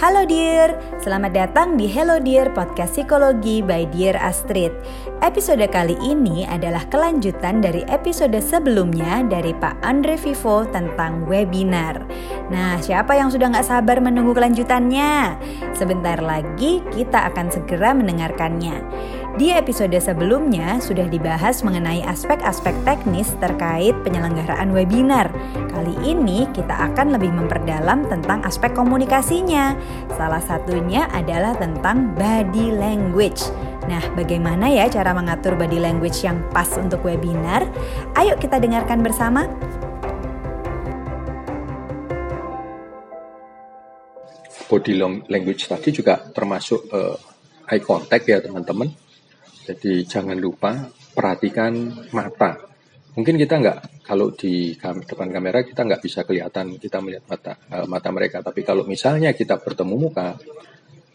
Halo Dear, selamat datang di Hello Dear Podcast Psikologi by Dear Astrid. Episode kali ini adalah kelanjutan dari episode sebelumnya dari Pak Andre Vivo tentang webinar. Nah, siapa yang sudah nggak sabar menunggu kelanjutannya? Sebentar lagi kita akan segera mendengarkannya. Di episode sebelumnya sudah dibahas mengenai aspek-aspek teknis terkait penyelenggaraan webinar. Kali ini kita akan lebih memperdalam tentang aspek komunikasinya. Salah satunya adalah tentang body language. Nah, bagaimana ya cara mengatur body language yang pas untuk webinar? Ayo kita dengarkan bersama. Body language tadi juga termasuk uh, eye contact ya teman-teman jadi jangan lupa perhatikan mata. Mungkin kita nggak kalau di depan kamera kita nggak bisa kelihatan kita melihat mata uh, mata mereka. Tapi kalau misalnya kita bertemu muka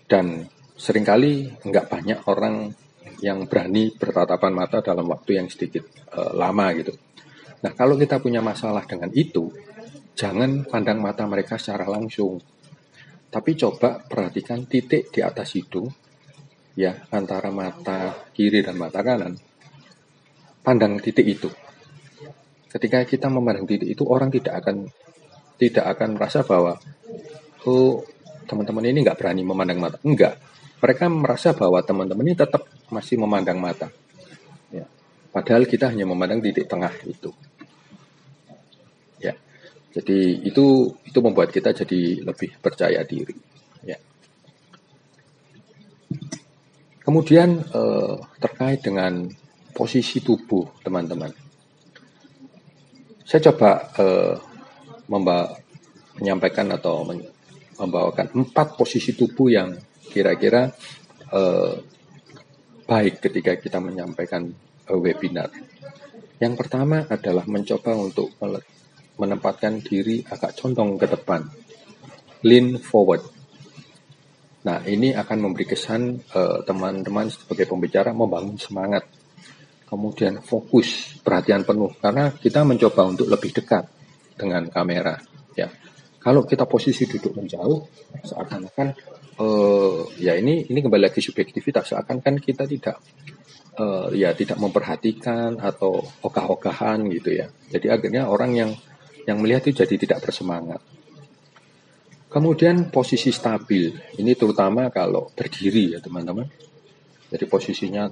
dan sering kali nggak banyak orang yang berani bertatapan mata dalam waktu yang sedikit uh, lama gitu. Nah kalau kita punya masalah dengan itu, jangan pandang mata mereka secara langsung. Tapi coba perhatikan titik di atas hidung ya antara mata kiri dan mata kanan, pandang titik itu. Ketika kita memandang titik itu, orang tidak akan tidak akan merasa bahwa oh teman-teman ini nggak berani memandang mata. Enggak, mereka merasa bahwa teman-teman ini tetap masih memandang mata. Ya. Padahal kita hanya memandang titik tengah itu. Ya, jadi itu itu membuat kita jadi lebih percaya diri. Kemudian eh, terkait dengan posisi tubuh teman-teman. Saya coba eh, memba menyampaikan atau membawakan empat posisi tubuh yang kira-kira eh, baik ketika kita menyampaikan eh, webinar. Yang pertama adalah mencoba untuk menempatkan diri agak condong ke depan, lean forward Nah, ini akan memberi kesan eh, teman-teman uh, sebagai pembicara membangun semangat, kemudian fokus, perhatian penuh, karena kita mencoba untuk lebih dekat dengan kamera. Ya, kalau kita posisi duduk menjauh, seakan-akan uh, ya ini ini kembali lagi subjektivitas, seakan-akan kita tidak uh, ya tidak memperhatikan atau ogah-ogahan gitu ya. Jadi akhirnya orang yang yang melihat itu jadi tidak bersemangat. Kemudian posisi stabil, ini terutama kalau berdiri ya teman-teman. Jadi posisinya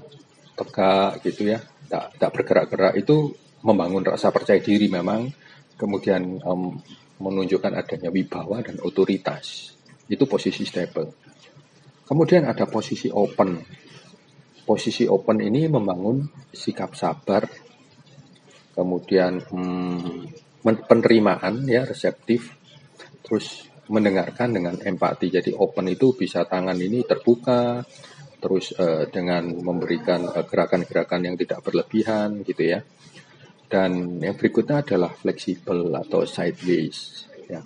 tegak gitu ya, tak, tak bergerak-gerak itu membangun rasa percaya diri memang. Kemudian um, menunjukkan adanya wibawa dan otoritas. Itu posisi stable. Kemudian ada posisi open. Posisi open ini membangun sikap sabar, kemudian hmm, penerimaan ya reseptif, terus mendengarkan dengan empati. Jadi open itu bisa tangan ini terbuka, terus uh, dengan memberikan eh, gerakan-gerakan yang tidak berlebihan gitu ya. Dan yang berikutnya adalah fleksibel atau sideways. Ya.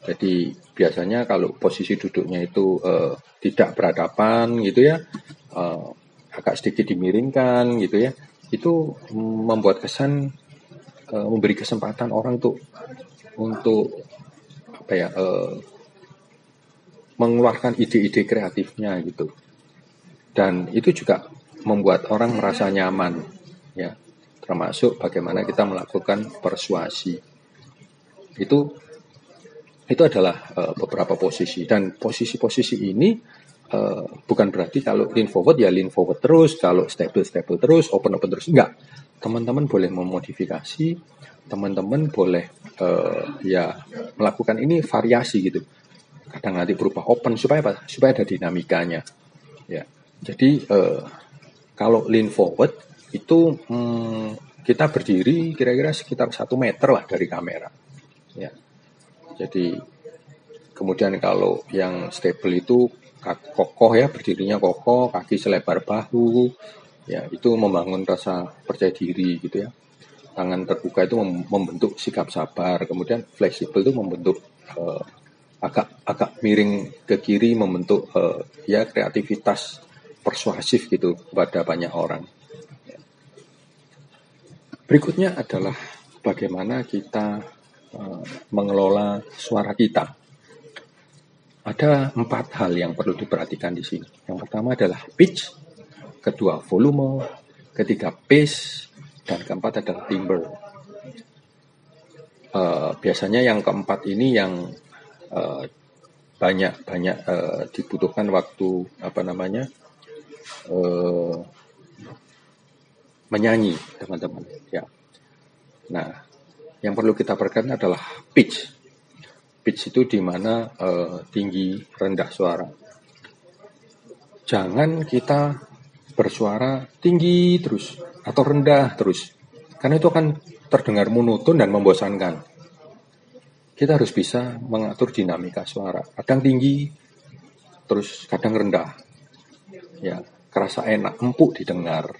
Jadi biasanya kalau posisi duduknya itu uh, tidak berhadapan gitu ya, uh, agak sedikit dimiringkan gitu ya, itu membuat kesan memberi kesempatan orang untuk untuk apa ya uh, mengeluarkan ide-ide kreatifnya gitu. Dan itu juga membuat orang merasa nyaman ya. Termasuk bagaimana kita melakukan persuasi. Itu itu adalah uh, beberapa posisi. Dan posisi-posisi ini uh, bukan berarti kalau lean forward ya lean forward terus kalau stable stable terus open open terus enggak teman-teman boleh memodifikasi teman-teman boleh uh, ya melakukan ini variasi gitu. Kadang nanti berubah open supaya apa? Supaya ada dinamikanya. Ya. Jadi uh, kalau lean forward itu hmm, kita berdiri kira-kira sekitar satu meter lah dari kamera. Ya. Jadi kemudian kalau yang stable itu kokoh ya berdirinya kokoh, kaki selebar bahu, ya itu membangun rasa percaya diri gitu ya tangan terbuka itu membentuk sikap sabar, kemudian fleksibel itu membentuk uh, agak agak miring ke kiri membentuk uh, ya kreativitas persuasif gitu kepada banyak orang. Berikutnya adalah bagaimana kita uh, mengelola suara kita. Ada empat hal yang perlu diperhatikan di sini. Yang pertama adalah pitch, kedua volume, ketiga pace, dan keempat adalah timbre. Uh, biasanya yang keempat ini yang uh, banyak banyak uh, dibutuhkan waktu apa namanya uh, menyanyi teman-teman ya nah yang perlu kita perhatikan adalah pitch pitch itu di mana uh, tinggi rendah suara jangan kita bersuara tinggi terus atau rendah terus karena itu akan terdengar monoton dan membosankan kita harus bisa mengatur dinamika suara. Kadang tinggi, terus kadang rendah. Ya, kerasa enak, empuk didengar.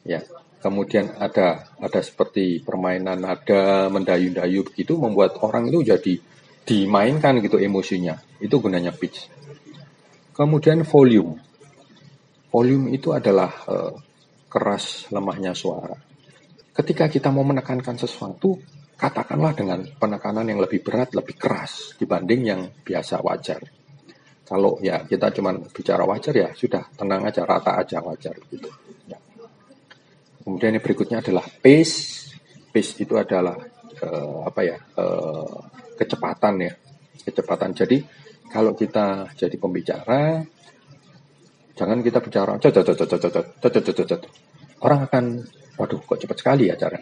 Ya, kemudian ada ada seperti permainan nada mendayu-dayu begitu membuat orang itu jadi dimainkan gitu emosinya. Itu gunanya pitch. Kemudian volume. Volume itu adalah uh, keras lemahnya suara. Ketika kita mau menekankan sesuatu, katakanlah dengan penekanan yang lebih berat, lebih keras dibanding yang biasa wajar. Kalau ya kita cuma bicara wajar ya sudah tenang aja, rata aja wajar gitu. Kemudian yang berikutnya adalah pace. Pace itu adalah uh, apa ya uh, kecepatan ya, kecepatan. Jadi kalau kita jadi pembicara, jangan kita bicara, orang akan, waduh kok cepat sekali ya cara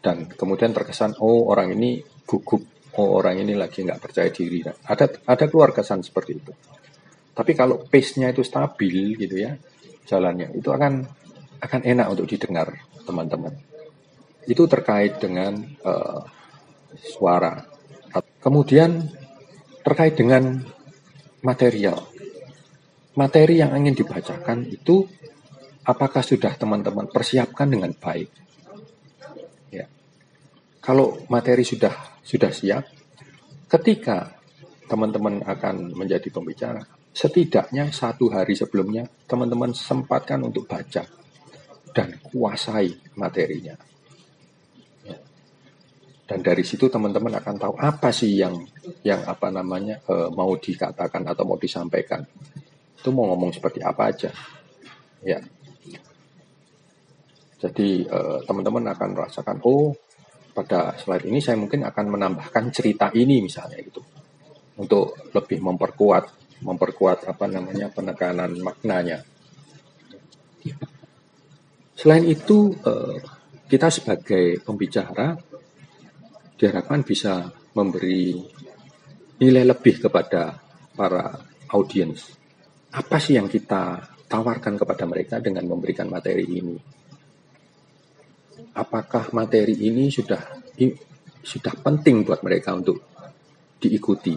dan kemudian terkesan oh orang ini gugup. Oh orang ini lagi nggak percaya diri. Nah, ada ada keluar kesan seperti itu. Tapi kalau pace-nya itu stabil gitu ya jalannya itu akan akan enak untuk didengar teman-teman. Itu terkait dengan uh, suara. Kemudian terkait dengan material. Materi yang ingin dibacakan itu apakah sudah teman-teman persiapkan dengan baik? Kalau materi sudah sudah siap, ketika teman-teman akan menjadi pembicara, setidaknya satu hari sebelumnya teman-teman sempatkan untuk baca dan kuasai materinya. Ya. Dan dari situ teman-teman akan tahu apa sih yang yang apa namanya e, mau dikatakan atau mau disampaikan. Itu mau ngomong seperti apa aja. Ya. Jadi eh, teman-teman akan merasakan oh pada slide ini saya mungkin akan menambahkan cerita ini misalnya gitu untuk lebih memperkuat memperkuat apa namanya penekanan maknanya. Selain itu eh, kita sebagai pembicara diharapkan bisa memberi nilai lebih kepada para audiens. Apa sih yang kita tawarkan kepada mereka dengan memberikan materi ini? apakah materi ini sudah sudah penting buat mereka untuk diikuti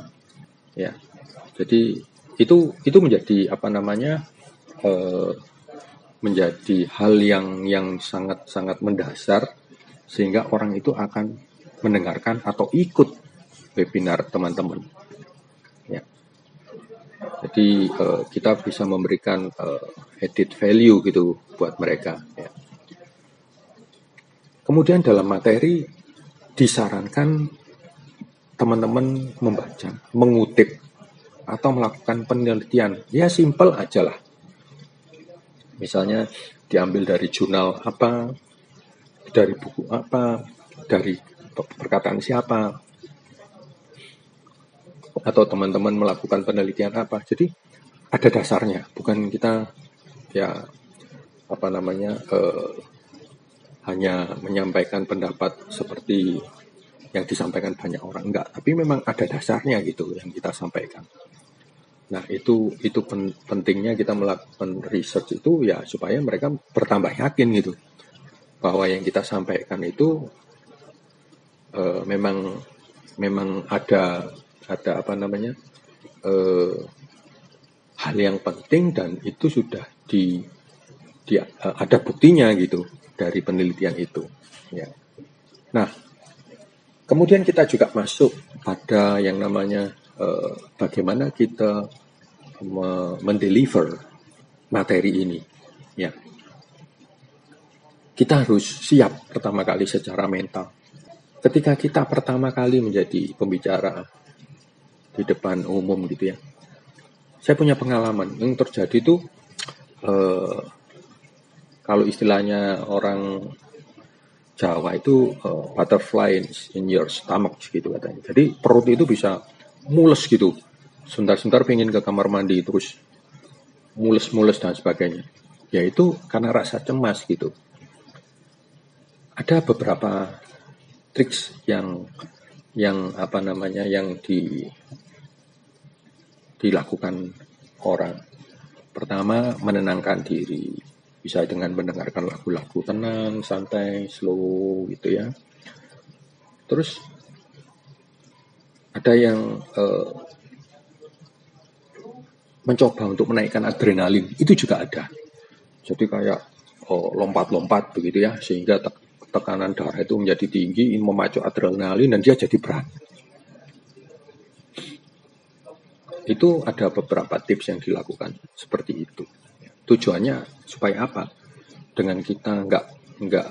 ya jadi itu itu menjadi apa namanya eh, menjadi hal yang yang sangat sangat mendasar sehingga orang itu akan mendengarkan atau ikut webinar teman-teman ya jadi eh, kita bisa memberikan eh, edit value gitu buat mereka ya Kemudian dalam materi disarankan teman-teman membaca, mengutip, atau melakukan penelitian. Ya simpel aja lah. Misalnya diambil dari jurnal apa, dari buku apa, dari perkataan siapa, atau teman-teman melakukan penelitian apa. Jadi ada dasarnya, bukan kita ya apa namanya eh, hanya menyampaikan pendapat seperti yang disampaikan banyak orang. Enggak. Tapi memang ada dasarnya gitu yang kita sampaikan nah itu itu pentingnya kita melakukan research itu ya supaya mereka bertambah yakin gitu bahwa yang kita sampaikan itu uh, memang memang ada ada apa namanya uh, hal yang penting dan itu sudah di, di uh, ada buktinya gitu dari penelitian itu. Ya. Nah, kemudian kita juga masuk pada yang namanya bagaimana kita mendeliver materi ini. Ya. Kita harus siap pertama kali secara mental. Ketika kita pertama kali menjadi pembicara, di depan umum gitu ya. Saya punya pengalaman yang terjadi itu eh, kalau istilahnya orang Jawa itu uh, butterfly in your stomach gitu katanya. Jadi perut itu bisa mules gitu. Sebentar-sebentar pengen ke kamar mandi terus mules-mules dan sebagainya. Ya itu karena rasa cemas gitu. Ada beberapa triks yang yang apa namanya yang di dilakukan orang. Pertama menenangkan diri bisa dengan mendengarkan lagu-lagu tenang, santai, slow gitu ya. Terus ada yang uh, mencoba untuk menaikkan adrenalin, itu juga ada. Jadi kayak oh, lompat-lompat begitu ya, sehingga te tekanan darah itu menjadi tinggi, memacu adrenalin dan dia jadi berat. Itu ada beberapa tips yang dilakukan seperti itu. Tujuannya supaya apa? Dengan kita nggak nggak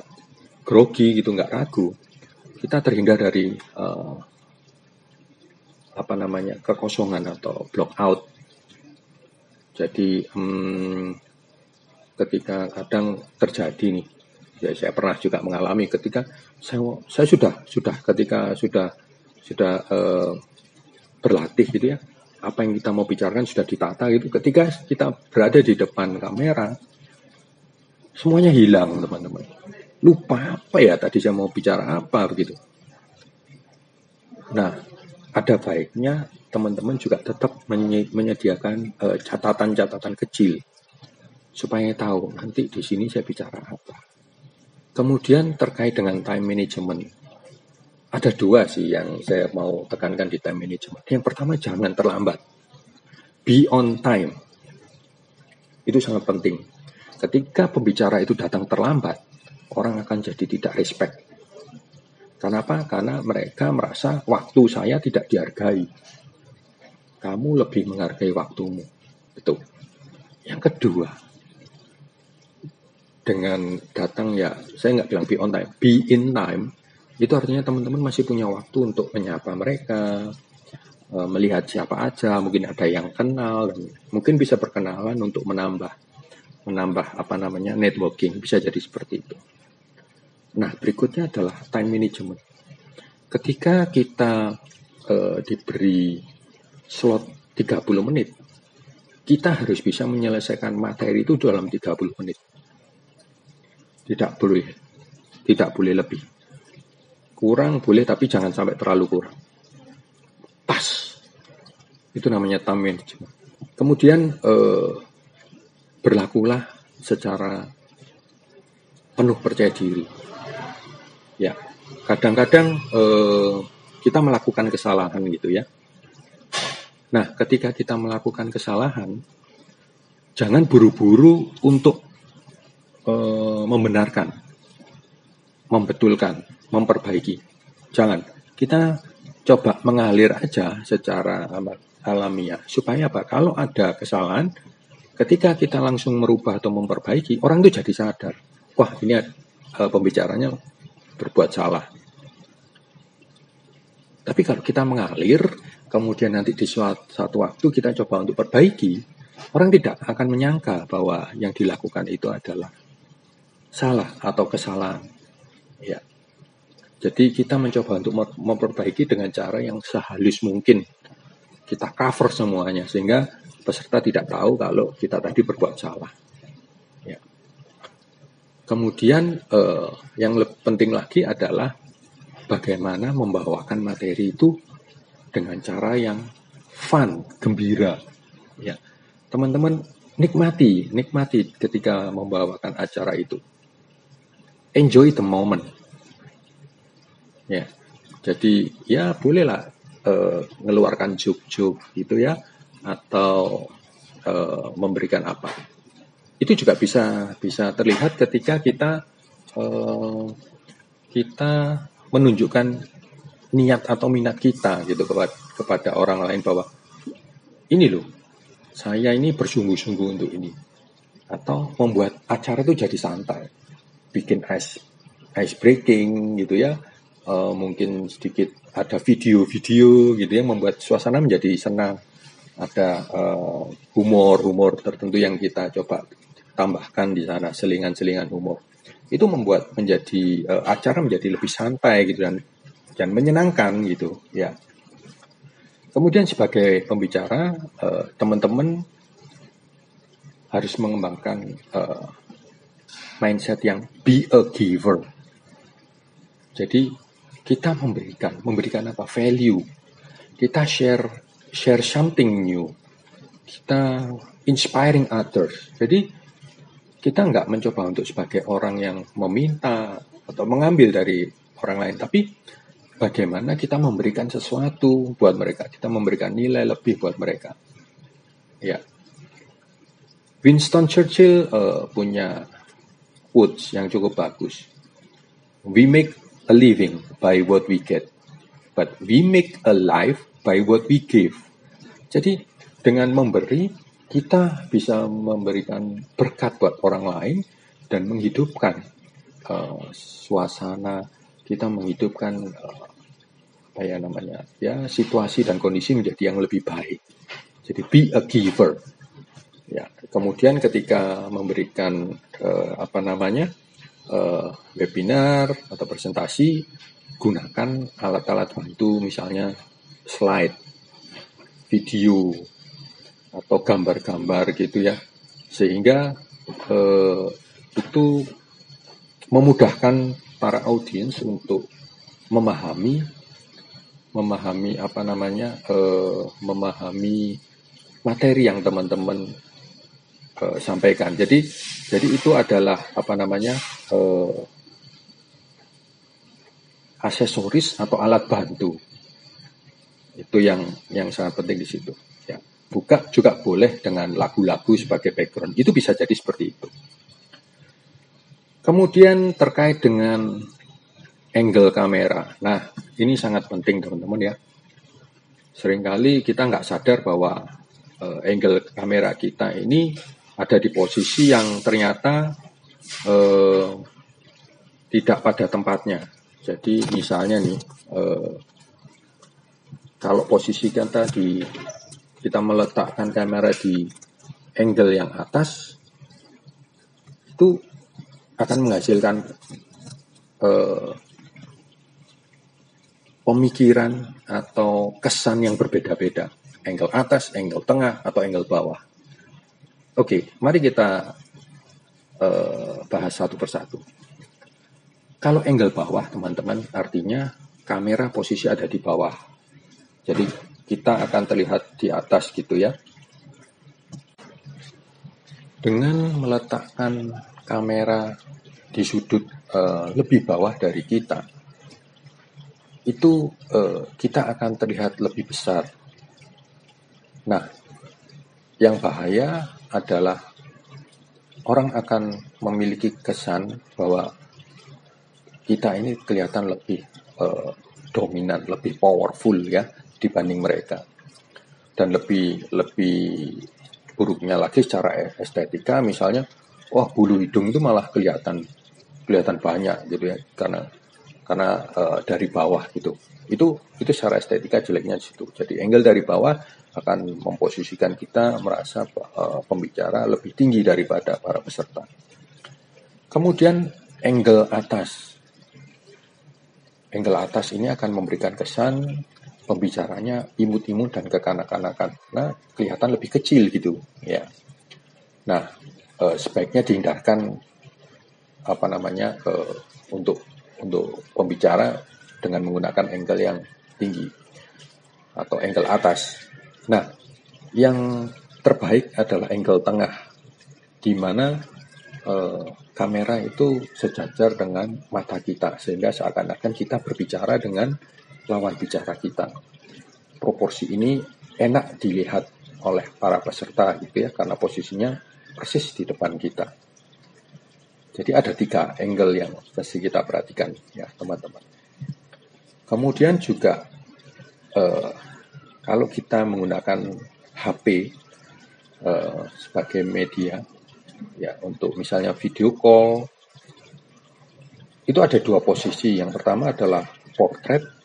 grogi gitu, nggak ragu, kita terhindar dari uh, apa namanya kekosongan atau block out. Jadi um, ketika kadang terjadi nih, ya saya pernah juga mengalami ketika saya saya sudah sudah ketika sudah sudah uh, berlatih gitu ya apa yang kita mau bicarakan sudah ditata gitu. Ketika kita berada di depan kamera, semuanya hilang teman-teman. Lupa apa ya tadi saya mau bicara apa begitu. Nah, ada baiknya teman-teman juga tetap menyediakan uh, catatan-catatan kecil supaya tahu nanti di sini saya bicara apa. Kemudian terkait dengan time management ada dua sih yang saya mau tekankan di time management. Yang pertama jangan terlambat. Be on time. Itu sangat penting. Ketika pembicara itu datang terlambat, orang akan jadi tidak respect. Kenapa? Karena mereka merasa waktu saya tidak dihargai. Kamu lebih menghargai waktumu. Betul. Yang kedua, dengan datang ya, saya nggak bilang be on time, be in time, itu artinya teman-teman masih punya waktu untuk menyapa mereka, e, melihat siapa aja, mungkin ada yang kenal dan mungkin bisa perkenalan untuk menambah menambah apa namanya networking bisa jadi seperti itu. Nah berikutnya adalah time management. Ketika kita uh, diberi slot 30 menit, kita harus bisa menyelesaikan materi itu dalam 30 menit. Tidak boleh, tidak boleh lebih. Kurang boleh tapi jangan sampai terlalu kurang. Pas. Itu namanya time management. Kemudian eh, berlakulah secara penuh percaya diri. Ya, kadang-kadang eh, kita melakukan kesalahan gitu ya. Nah, ketika kita melakukan kesalahan, jangan buru-buru untuk eh, membenarkan, membetulkan memperbaiki. Jangan. Kita coba mengalir aja secara alamiah. Supaya apa? Kalau ada kesalahan, ketika kita langsung merubah atau memperbaiki, orang itu jadi sadar. Wah, ini uh, pembicaranya berbuat salah. Tapi kalau kita mengalir, kemudian nanti di suatu, suatu waktu kita coba untuk perbaiki, orang tidak akan menyangka bahwa yang dilakukan itu adalah salah atau kesalahan. Ya, jadi kita mencoba untuk memperbaiki dengan cara yang sehalus mungkin. Kita cover semuanya sehingga peserta tidak tahu kalau kita tadi berbuat salah. Kemudian eh, yang penting lagi adalah bagaimana membawakan materi itu dengan cara yang fun, gembira. Ya, teman-teman nikmati, nikmati ketika membawakan acara itu. Enjoy the moment Ya. Jadi ya bolehlah uh, ngeluarkan juk-juk gitu ya atau uh, memberikan apa. Itu juga bisa bisa terlihat ketika kita uh, kita menunjukkan niat atau minat kita gitu kepada kepada orang lain bahwa ini loh saya ini bersungguh-sungguh untuk ini. Atau membuat acara itu jadi santai bikin ice ice breaking gitu ya uh, mungkin sedikit ada video-video gitu yang membuat suasana menjadi senang ada uh, humor-humor tertentu yang kita coba tambahkan di sana selingan-selingan humor. Itu membuat menjadi uh, acara menjadi lebih santai gitu dan dan menyenangkan gitu ya. Kemudian sebagai pembicara uh, teman-teman harus mengembangkan uh, mindset yang be a giver. Jadi kita memberikan memberikan apa? Value. Kita share share something new. Kita inspiring others. Jadi kita nggak mencoba untuk sebagai orang yang meminta atau mengambil dari orang lain, tapi bagaimana kita memberikan sesuatu buat mereka, kita memberikan nilai lebih buat mereka. Ya, Winston Churchill uh, punya quotes yang cukup bagus. We make a living by what we get, but we make a life by what we give. Jadi dengan memberi kita bisa memberikan berkat buat orang lain dan menghidupkan uh, suasana. Kita menghidupkan uh, apa ya namanya ya situasi dan kondisi menjadi yang lebih baik. Jadi be a giver. Ya kemudian ketika memberikan uh, apa namanya uh, webinar atau presentasi gunakan alat-alat bantu misalnya slide video atau gambar-gambar gitu ya. Sehingga eh, itu memudahkan para audiens untuk memahami memahami apa namanya eh, memahami materi yang teman-teman eh, sampaikan. Jadi jadi itu adalah apa namanya eh, aksesoris atau alat bantu. Itu yang yang sangat penting di situ buka juga boleh dengan lagu-lagu sebagai background. Itu bisa jadi seperti itu. Kemudian terkait dengan angle kamera. Nah, ini sangat penting teman-teman ya. Seringkali kita nggak sadar bahwa uh, angle kamera kita ini ada di posisi yang ternyata uh, tidak pada tempatnya. Jadi misalnya nih, uh, kalau posisi kita di kita meletakkan kamera di angle yang atas itu akan menghasilkan eh, pemikiran atau kesan yang berbeda-beda angle atas, angle tengah atau angle bawah. Oke, mari kita eh, bahas satu persatu. Kalau angle bawah, teman-teman, artinya kamera posisi ada di bawah. Jadi kita akan terlihat di atas gitu ya. Dengan meletakkan kamera di sudut uh, lebih bawah dari kita, itu uh, kita akan terlihat lebih besar. Nah, yang bahaya adalah orang akan memiliki kesan bahwa kita ini kelihatan lebih uh, dominan, lebih powerful ya dibanding mereka. Dan lebih lebih buruknya lagi secara estetika misalnya wah bulu hidung itu malah kelihatan kelihatan banyak gitu ya karena karena uh, dari bawah gitu. Itu itu secara estetika jeleknya di situ. Jadi angle dari bawah akan memposisikan kita merasa uh, pembicara lebih tinggi daripada para peserta. Kemudian angle atas. Angle atas ini akan memberikan kesan pembicaranya imut-imut dan kekanak-kanakan. Nah, kelihatan lebih kecil gitu, ya. Nah, e, sebaiknya dihindarkan apa namanya e, untuk untuk pembicara dengan menggunakan angle yang tinggi atau angle atas. Nah, yang terbaik adalah angle tengah, di mana e, kamera itu sejajar dengan mata kita, sehingga seakan-akan kita berbicara dengan lawan bicara kita. Proporsi ini enak dilihat oleh para peserta gitu ya karena posisinya persis di depan kita. Jadi ada tiga angle yang mesti kita perhatikan ya teman-teman. Kemudian juga eh, kalau kita menggunakan HP eh, sebagai media ya untuk misalnya video call itu ada dua posisi. Yang pertama adalah portrait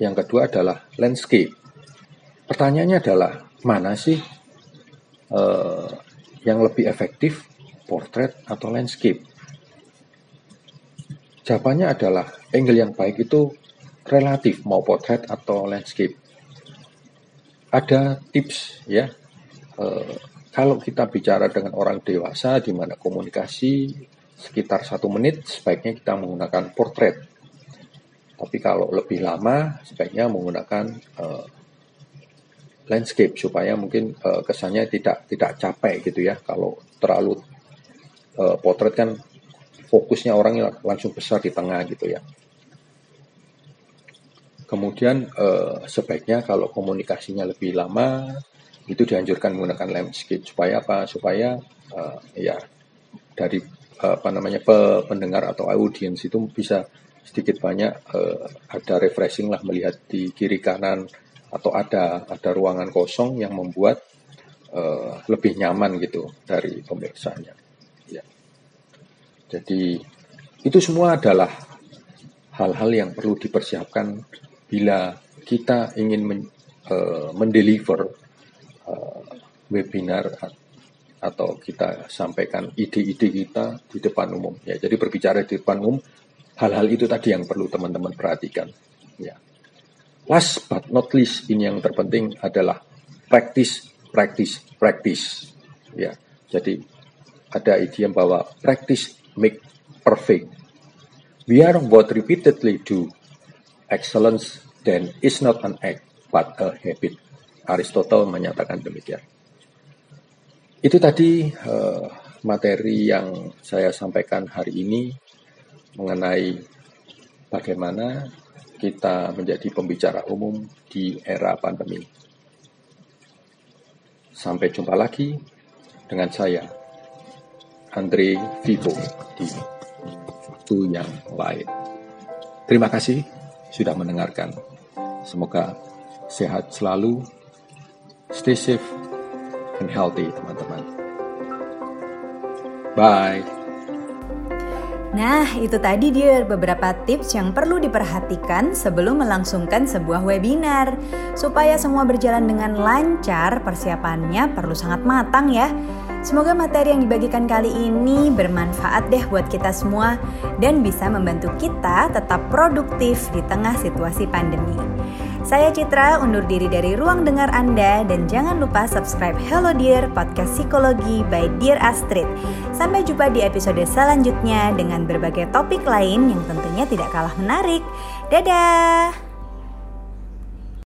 yang kedua adalah landscape. Pertanyaannya adalah mana sih uh, yang lebih efektif, portrait atau landscape? Jawabannya adalah angle yang baik itu relatif mau portrait atau landscape. Ada tips ya. Uh, kalau kita bicara dengan orang dewasa di mana komunikasi sekitar satu menit, sebaiknya kita menggunakan portrait. Tapi kalau lebih lama, sebaiknya menggunakan uh, landscape supaya mungkin uh, kesannya tidak tidak capek gitu ya. Kalau terlalu uh, potret kan fokusnya orang langsung besar di tengah gitu ya. Kemudian uh, sebaiknya kalau komunikasinya lebih lama itu dianjurkan menggunakan landscape supaya apa? Supaya uh, ya dari apa namanya pendengar atau audiens itu bisa sedikit banyak uh, ada refreshing lah melihat di kiri kanan atau ada ada ruangan kosong yang membuat uh, lebih nyaman gitu dari pemirsanya. Ya. Jadi itu semua adalah hal-hal yang perlu dipersiapkan bila kita ingin men, uh, mendeliver uh, webinar atau kita sampaikan ide-ide kita di depan umum. Ya, jadi berbicara di depan umum, hal-hal itu tadi yang perlu teman-teman perhatikan. Ya. Last but not least, ini yang terpenting adalah practice, practice, practice. Ya, jadi ada idiom bahwa practice make perfect. We are what repeatedly do. Excellence then is not an act, but a habit. Aristotle menyatakan demikian. Itu tadi uh, materi yang saya sampaikan hari ini mengenai bagaimana kita menjadi pembicara umum di era pandemi. Sampai jumpa lagi dengan saya, Andre Vivo, di waktu yang lain. Terima kasih sudah mendengarkan. Semoga sehat selalu, stay safe, and healthy teman-teman. Bye. Nah, itu tadi dia beberapa tips yang perlu diperhatikan sebelum melangsungkan sebuah webinar. Supaya semua berjalan dengan lancar, persiapannya perlu sangat matang ya. Semoga materi yang dibagikan kali ini bermanfaat deh buat kita semua dan bisa membantu kita tetap produktif di tengah situasi pandemi. Saya Citra, undur diri dari ruang dengar Anda dan jangan lupa subscribe Hello Dear Podcast Psikologi by Dear Astrid. Sampai jumpa di episode selanjutnya dengan berbagai topik lain yang tentunya tidak kalah menarik. Dadah!